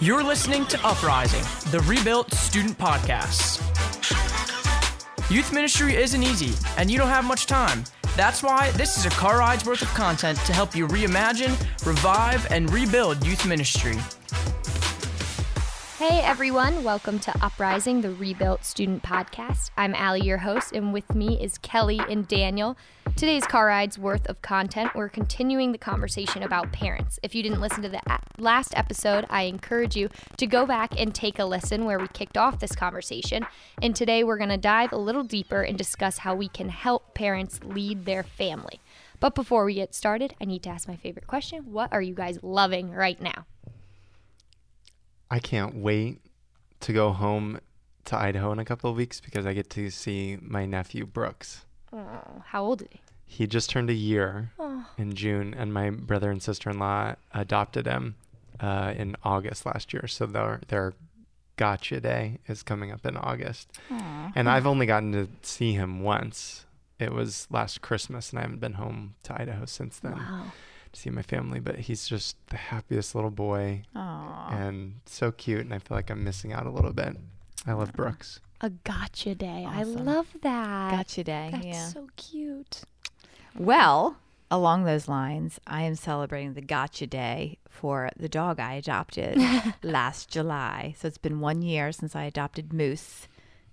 You're listening to Uprising, the Rebuilt Student Podcast. Youth ministry isn't easy, and you don't have much time. That's why this is a car ride's worth of content to help you reimagine, revive, and rebuild youth ministry. Hey everyone, welcome to Uprising, the Rebuilt Student Podcast. I'm Allie, your host, and with me is Kelly and Daniel. Today's car ride's worth of content, we're continuing the conversation about parents. If you didn't listen to the uh, last episode, I encourage you to go back and take a listen where we kicked off this conversation. And today we're going to dive a little deeper and discuss how we can help parents lead their family. But before we get started, I need to ask my favorite question What are you guys loving right now? I can't wait to go home to Idaho in a couple of weeks because I get to see my nephew Brooks. Oh, how old is he? He just turned a year Oh. in June, and my brother and sister in law adopted him uh, in August last year. So their their gotcha day is coming up in August, and I've only gotten to see him once. It was last Christmas, and I haven't been home to Idaho since then Wow. To see my family. But he's just the happiest little boy Aw. and so cute, and I feel like I'm missing out a little bit. I love uh-huh. Brooks. A gotcha day. I love that. Gotcha day. That's yeah. so cute. Well, along those lines, I am celebrating the Gotcha Day for the dog I adopted last July. So it's been one year since I adopted Moose,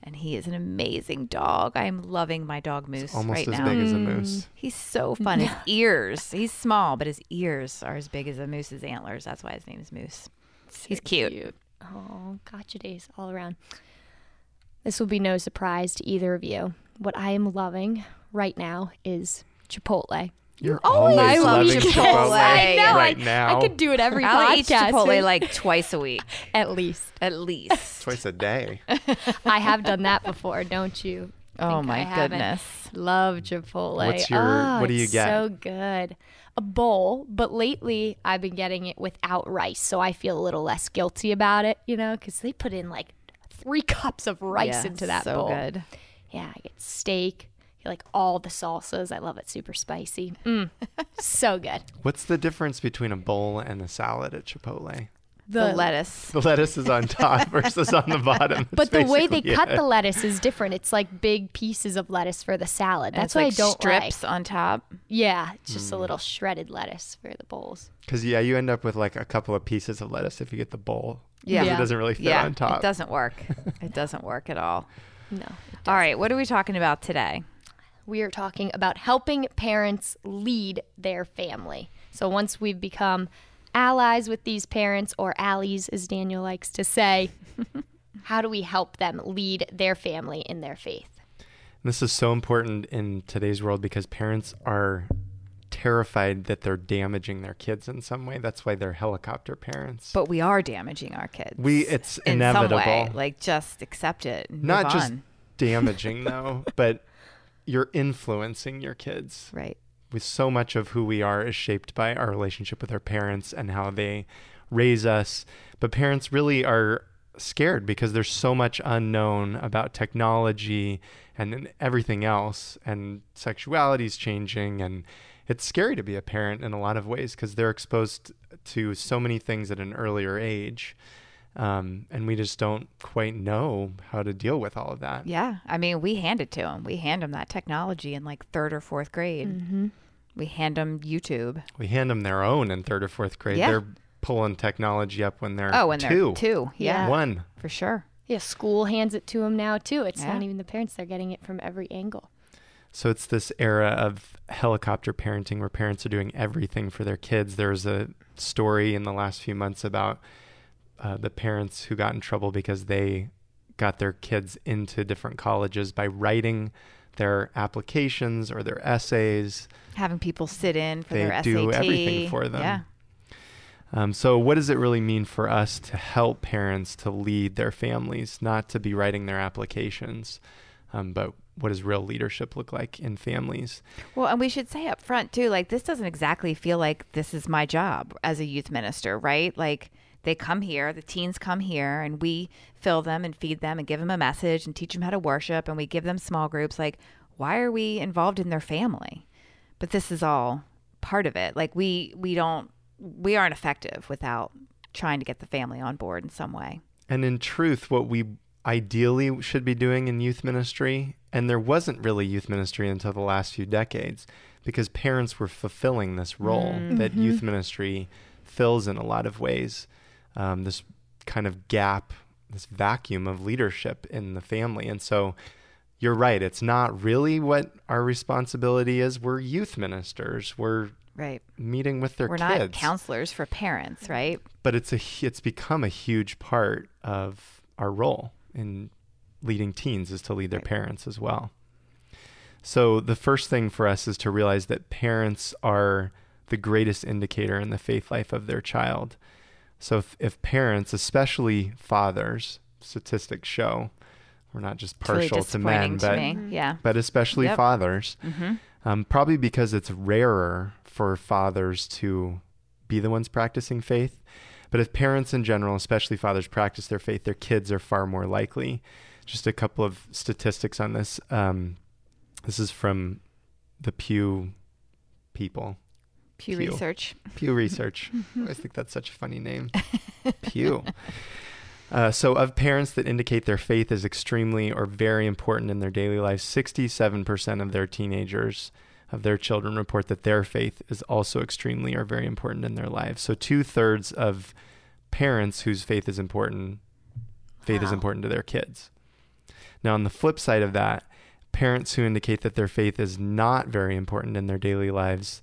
and he is an amazing dog. I am loving my dog Moose Almost right as now. big as a Mm. moose. He's so fun. His ears, he's small, but his ears are as big as a moose's antlers. That's why his name is Moose. He's cute. Oh, gotcha days all around. This will be no surprise to either of you. What I am loving right now is Chipotle. You're oh, always always love loving Chipotle. Chipotle, I know, right I, now. I could do it every I'll eat. Chipotle like twice a week, at least. at least. twice a day. I have done that before, don't you? oh my I haven't. goodness. Love Chipotle. What's your- Oh, what do you it's get? So good. A bowl, but lately I've been getting it without rice, so I feel a little less guilty about it, you know, because they put in like three cups of rice Yeah, into that so bowl. good. Yeah, I get steak, get like all the salsas. I love it super spicy. Mm, so good. What's the difference between a bowl and a salad at Chipotle? The, lettuce. The lettuce is on top versus on the bottom. But the way they basically cut the lettuce is different. It's like big pieces of lettuce for the salad. And That's why like I don't strips like. on top. Yeah, it's just Hmm. a little shredded lettuce for the bowls. Because yeah, you end up with like a couple of pieces of lettuce if you get the bowl. Yeah. 'Cause Yeah. It doesn't really fit yeah, on top. it doesn't work. it doesn't work at all. No. All right, what are we talking about today? We are talking about helping parents lead their family. So once we've become allies with these parents, or allies, as Daniel likes to say, how do we help them lead their family in their faith? This is so important in today's world because parents are terrified that they're damaging their kids in some way. That's why they're helicopter parents. But we are damaging our kids. we it's in inevitable. some way. Like just accept it. Not just on. damaging though, but you're influencing your kids. right. with so much of who we are is shaped by our relationship with our parents and how they raise us. But parents really are scared because there's so much unknown about technology and everything else, and sexuality is changing. And it's scary to be a parent in a lot of ways because they're exposed to so many things at an earlier age. Um, and we just don't quite know how to deal with all of that. Yeah. I mean, we hand it to them. We hand them that technology in like third or fourth grade. Mm-hmm. We hand them YouTube. We hand them their own in third or fourth grade. Yeah. They're pulling technology up when they're Oh, and two, they're two. Yeah. one. For sure. Yeah, school hands it to them now too. It's Yeah. not even the parents; they're getting it from every angle. So it's this era of helicopter parenting where parents are doing everything for their kids. There's a story in the last few months about uh, the parents who got in trouble because they got their kids into different colleges by writing their applications or their essays. Having people sit in for They their do everything for them. Yeah. Um, so, what does it really mean for us to help parents to lead their families, not to be writing their applications, um, but what does real leadership look like in families? Well, and we should say up front too, like this doesn't exactly feel like this is my job as a youth minister, right? Like they come here, the teens come here, and we fill them and feed them and give them a message and teach them how to worship, and we give them small groups. Like, why are we involved in their family? But this is all part of it. Like we we don't we aren't effective without trying to get the family on board in some way. And in truth, what we ideally should be doing in youth ministry, and there wasn't really youth ministry until the last few decades, because parents were fulfilling this role Mm-hmm. that youth ministry fills in a lot of ways. Um, this kind of gap, this vacuum of leadership in the family. And so you're right, it's not really what our responsibility is. We're youth ministers, we're Right. meeting with their We're kids not counselors for parents, right? but it's a it's become a huge part of our role in leading teens is to lead their Right. parents as well. So the first thing for us is to realize that parents are the greatest indicator in the faith life of their child. So if, if parents, especially fathers, statistics show, we're not just It's really partial to men, disappointing but me. Yeah. but especially Yep. fathers, Mm-hmm. um, probably because it's rarer for fathers to be the ones practicing faith. But if parents in general, especially fathers, practice their faith, their kids are far more likely. Just a couple of statistics on this. Um, this is from the Pew people. Pew, Pew. Research. Pew Research. I think that's such a funny name. Pew. Uh, so, of parents that indicate their faith is extremely or very important in their daily lives, 67% of their teenagers, of their children, report that their faith is also extremely or very important in their lives. So, two thirds of parents whose faith is important, faith is important to their kids. Now, on the flip side of that, parents who indicate that their faith is not very important in their daily lives,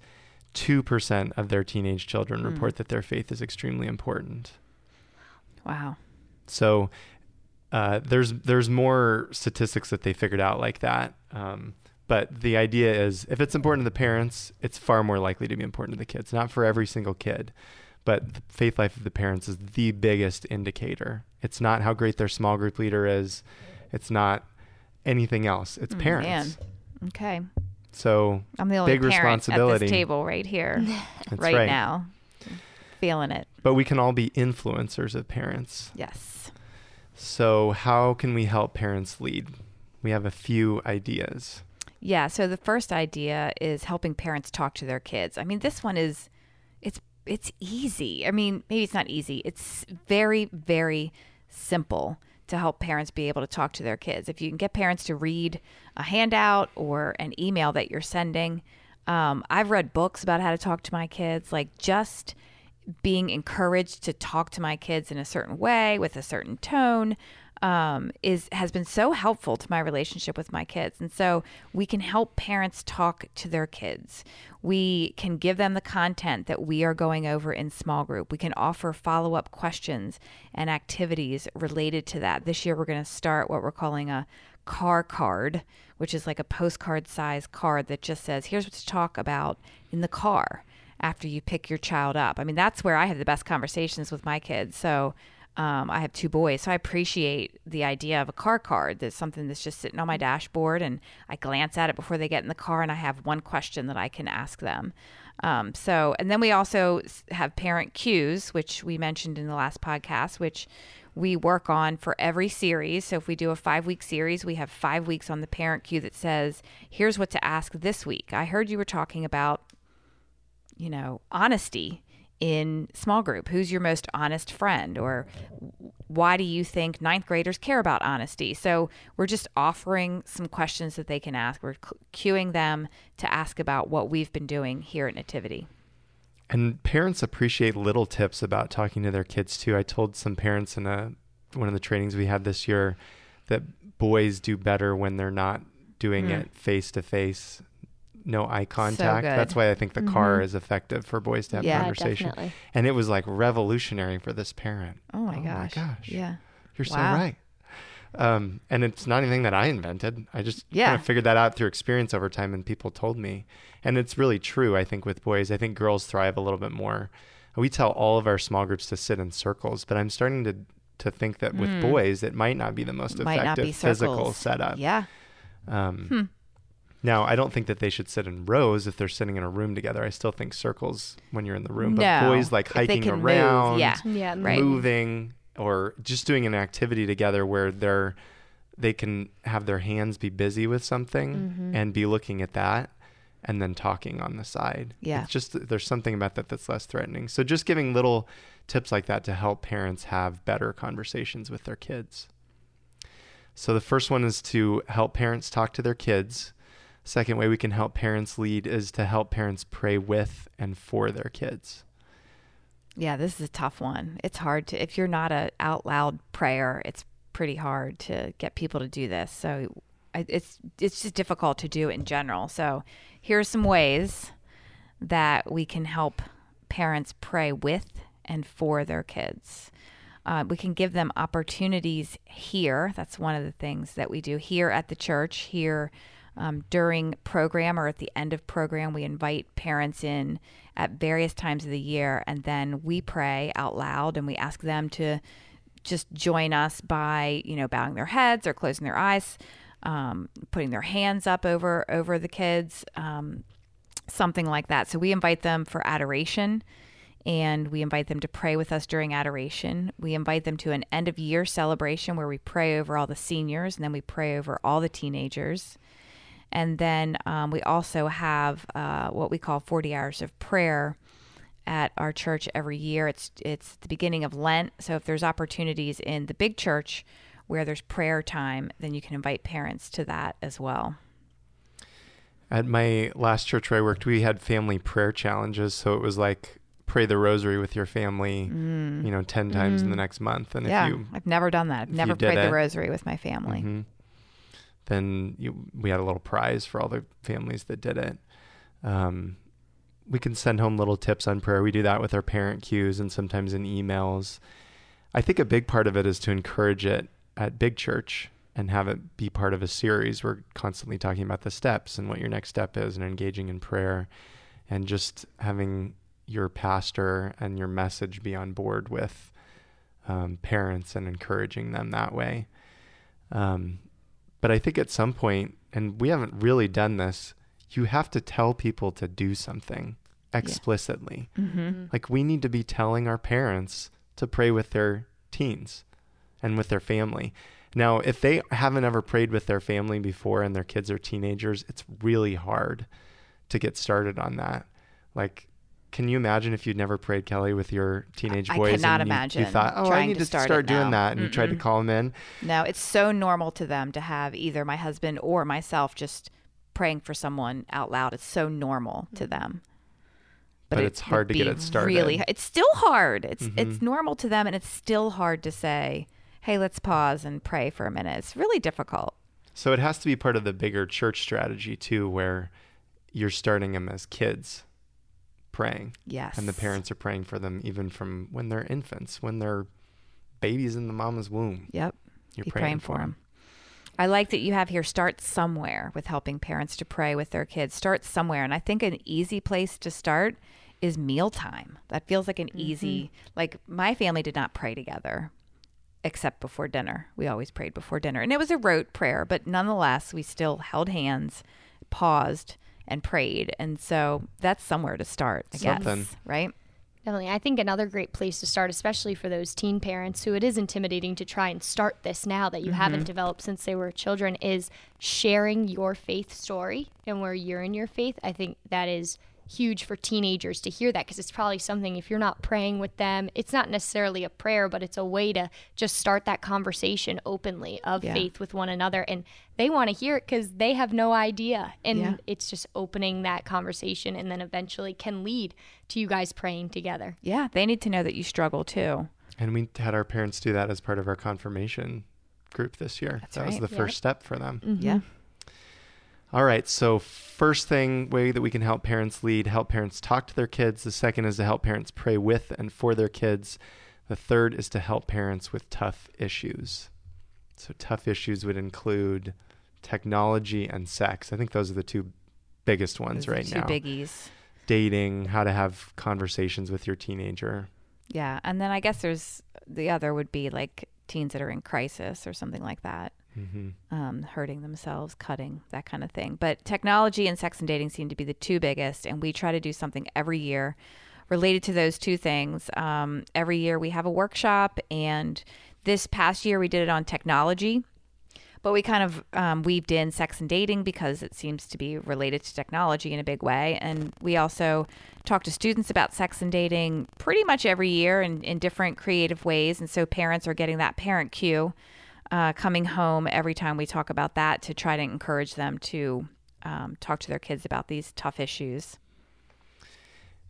2% of their teenage children Hmm. report that their faith is extremely important. Wow. So uh, there's there's more statistics that they figured out like that. Um, but the idea is if it's important to the parents, it's far more likely to be important to the kids. Not for every single kid, but the faith life of the parents is the biggest indicator. It's not how great their small group leader is. It's not anything else. It's Mm, parents. man. Okay. So I'm the only Big parent at responsibility. this table right here, that's right, right. now. Feeling it. But we can all be influencers of parents. Yes. So how can we help parents lead? We have a few ideas. Yeah. So the first idea is helping parents talk to their kids. I mean, this one is, it's it's easy. I mean, maybe it's not easy. It's very very simple to help parents be able to talk to their kids. If you can get parents to read a handout or an email that you're sending, um, I've read books about how to talk to my kids. Like just being encouraged to talk to my kids in a certain way with a certain tone um, is has been so helpful to my relationship with my kids. And so we can help parents talk to their kids. We can give them the content that we are going over in small group. We can offer follow up questions and activities related to that. This year, we're going to start what we're calling a car card, which is like a postcard size card that just says, here's what to talk about in the car after you pick your child up. I mean, that's where I have the best conversations with my kids. So um, I have two boys, so I appreciate the idea of a car card. That's something that's just sitting on my dashboard, and I glance at it before they get in the car, and I have one question that I can ask them. Um, so, and then we also have parent cues, which we mentioned in the last podcast, which we work on for every series. So if we do a five week series, we have five weeks on the parent cue that says, here's what to ask this week. I heard you were talking about you know, honesty in small group. Who's your most honest friend? Or why do you think ninth graders care about honesty? So we're just offering some questions that they can ask. We're cu- cueing them to ask about what we've been doing here at Nativity. And parents appreciate little tips about talking to their kids too. I told some parents in a one of the trainings we had this year that boys do better when they're not doing Mm. it face to face, no eye contact. good. That's why I think the car Mhm. is effective for boys to have Yeah, conversation. definitely. And it was like revolutionary for this parent. Oh my Oh my gosh. gosh. Yeah. You're so right. Um, and it's not anything that I invented. I just Yeah. kind of figured that out through experience over time, and people told me. And it's really true. I think with boys, I think girls thrive a little bit more. We tell all of our small groups to sit in circles, but I'm starting to to think that with Mm. boys, it might not be the most Might effective physical setup. Yeah. Um, Hmm. Now, I don't think that they should sit in rows if they're sitting in a room together. I still think circles when you're in the room, but No. boys like hiking can move, around, yeah. Yeah, Right. moving or just doing an activity together where they're they can have their hands be busy with something Mhm. and be looking at that and then talking on the side. Yeah. It's just there's something about that that's less threatening. So just giving little tips like that to help parents have better conversations with their kids. So the first one is to help parents talk to their kids. Second way we can help parents lead is to help parents pray with and for their kids. Yeah, this is a tough one. It's hard to if you're not a out loud prayer, it's pretty hard to get people to do this. So it's it's just difficult to do in general. So here are some ways that we can help parents pray with and for their kids. Uh, we can give them opportunities here. That's one of the things that we do here at the church. Here um, during program or at the end of program, we invite parents in at various times of the year, and then we pray out loud and we ask them to just join us by you know bowing their heads or closing their eyes, um, putting their hands up over over the kids, um, something like that. So we invite them for adoration and we invite them to pray with us during adoration. We invite them to an end of year celebration where we pray over all the seniors and then we pray over all the teenagers. And then um, we also have uh, what we call 40 hours of prayer at our church every year. It's it's the beginning of Lent, so if there's opportunities in the big church where there's prayer time, then you can invite parents to that as well. At my last church where I worked, we had family prayer challenges. So it was like pray the rosary with your family, you know, 10 times in the next month. And Mm. yeah, if you, I've never done that. I've never prayed the rosary with my family. Mhm. Then you, we had a little prize for all the families that did it. Um, we can send home little tips on prayer. We do that with our parent cues and sometimes in emails. I think a big part of it is to encourage it at Big Church and have it be part of a series. We're constantly talking about the steps and what your next step is and engaging in prayer and just having your pastor and your message be on board with um, parents and encouraging them that way. Um, but I think at some point, and we haven't really done this, you have to tell people to do something explicitly. Mm-hmm. Like we need to be telling our parents to pray with their teens and with their family. Now, if they haven't ever prayed with their family before and their kids are teenagers, it's really hard to get started on that. Like, can you imagine if you'd never prayed Kelly with your teenage I boys? cannot and you, imagine You thought, oh, I need to to start start, doing now." that, and you tried to call them in. No, it's so normal to them to have either my husband or myself just praying for someone out loud. It's so normal to them. But it it's hard to get it started. Really, it's still hard. It's it's Mhm. normal to them, and it's still hard to say, "Hey, let's pause and pray for a minute." It's really difficult. So it has to be part of the bigger church strategy too, where you're starting them as kids praying, Yes, and the parents are praying for them even from when they're infants, when they're babies in the mama's womb. Yep, You're praying, praying, for them. I like that you have here start somewhere with helping parents to pray with their kids. Start somewhere. And I think an easy place to start is mealtime. That feels like an mm-hmm. easy, like my family did not pray together except before dinner. We always prayed before dinner. And it was a rote prayer, but nonetheless, we still held hands, paused, and prayed. And so that's somewhere to start, I Something. guess. Right? Definitely. I think another great place to start, especially for those teen parents who it is intimidating to try and start this now that you mm-hmm. haven't developed since they were children, is sharing your faith story and where you're in your faith. I think that is huge for teenagers to hear that because it's probably something if you're not praying with them it's not necessarily a prayer but it's a way to just start that conversation openly of Yeah. faith with one another and they want to hear it because they have no idea and Yeah. it's just opening that conversation and then eventually can lead to you guys praying together Yeah. They need to know that you struggle too. And we had our parents do that as part of our confirmation group this year. That's that was right. the Yeah. first step for them. Yeah. Mm-hmm. All right. So first thing way that we can help parents lead, help parents talk to their kids. The second is to help parents pray with and for their kids. The third is to help parents with tough issues. So tough issues would include technology and sex. I think those are the two biggest ones Those are right two now. biggies. Dating, how to have conversations with your teenager. Yeah, and then I guess there's the other would be like teens that are in crisis or something like that, hmm um, hurting themselves, cutting, that kind of thing. But technology and sex and dating seem to be the two biggest, and we try to do something every year related to those two things. Um, every year we have a workshop, and this past year we did it on technology. But we kind of um, weaved in sex and dating because it seems to be related to technology in a big way. And we also talk to students about sex and dating pretty much every year in, in different creative ways. And so parents are getting that parent cue uh, coming home every time we talk about that to try to encourage them to um, talk to their kids about these tough issues.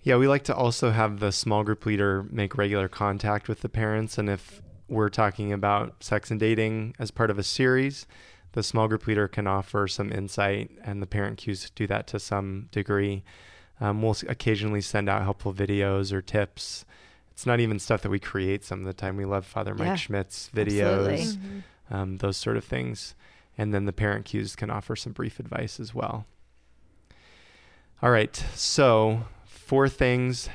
Yeah, we like to also have the small group leader make regular contact with the parents. And if we're talking about sex and dating as part of a series, the small group leader can offer some insight, and the parent cues do that to some degree. Um, we'll occasionally send out helpful videos or tips. It's not even stuff that we create some of the time. We love Father Mike Yeah, Schmitz videos, absolutely. Um, those sort of things. And then the parent cues can offer some brief advice as well. All right, so four things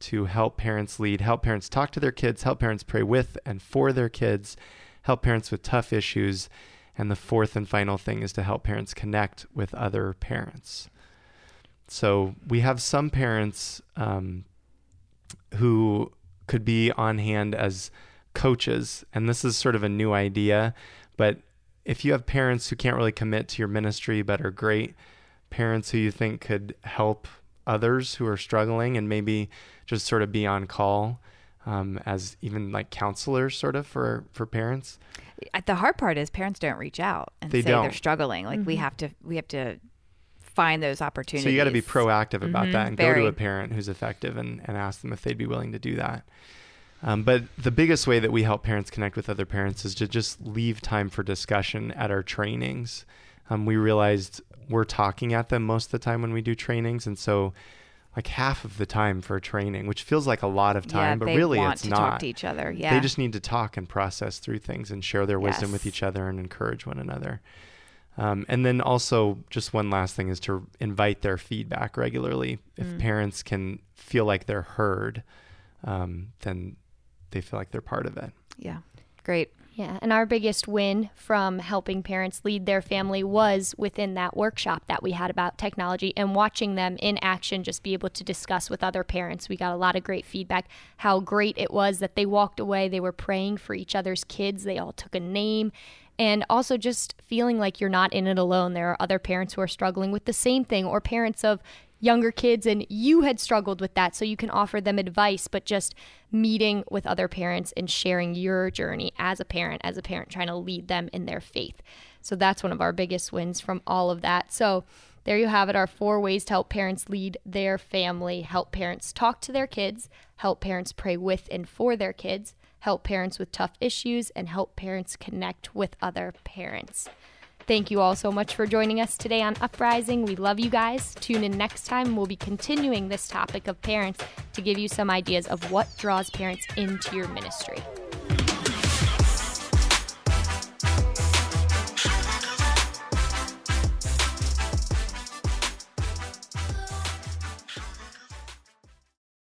to help parents lead, help parents talk to their kids, help parents pray with and for their kids, help parents with tough issues. And the fourth and final thing is to help parents connect with other parents. So we have some parents um, who could be on hand as coaches, and this is sort of a new idea. But if you have parents who can't really commit to your ministry but are great parents who you think could help others who are struggling and maybe just sort of be on call um, as even like counselors sort of for for parents Uh, The hard part is parents don't reach out and They say they're don't. struggling. Like we have to, we have to find those opportunities. so you got to be proactive about Mhm, that and go to a parent who's effective and, and ask them if they'd be willing to do that um, but the biggest way that we help parents connect with other parents is to just leave time for discussion at our trainings um, we realized we're talking at them most of the time when we do trainings and so like half of the time for a training which feels like a lot of time yeah, but they really want it's to not talk to each other. Yeah, They just need to talk and process through things and share their wisdom with each other and encourage one another. Um, and then also, just one last thing is to invite their feedback regularly. If Mm. parents can feel like they're heard, um, then they feel like they're part of it. yeah, great. Yeah, and our biggest win from helping parents lead their family was within that workshop that we had about technology and watching them in action just be able to discuss with other parents. We got a lot of great feedback how great it was that they walked away, they were praying for each other's kids, they all took a name. And also just feeling like you're not in it alone. There are other parents who are struggling with the same thing, or parents of younger kids and you had struggled with that. So you can offer them advice but just meeting with other parents and sharing your journey as a parent as a parent trying to lead them in their faith. So that's one of our biggest wins from all of that. So there you have it our four ways to help parents lead their family. Help parents talk to their kids. Help parents pray with and for their kids. Help parents with tough issues and help parents connect with other parents Thank you all so much for joining us today on Uprising. We love you guys. Tune in next time. We'll be continuing this topic of parents to give you some ideas of what draws parents into your ministry.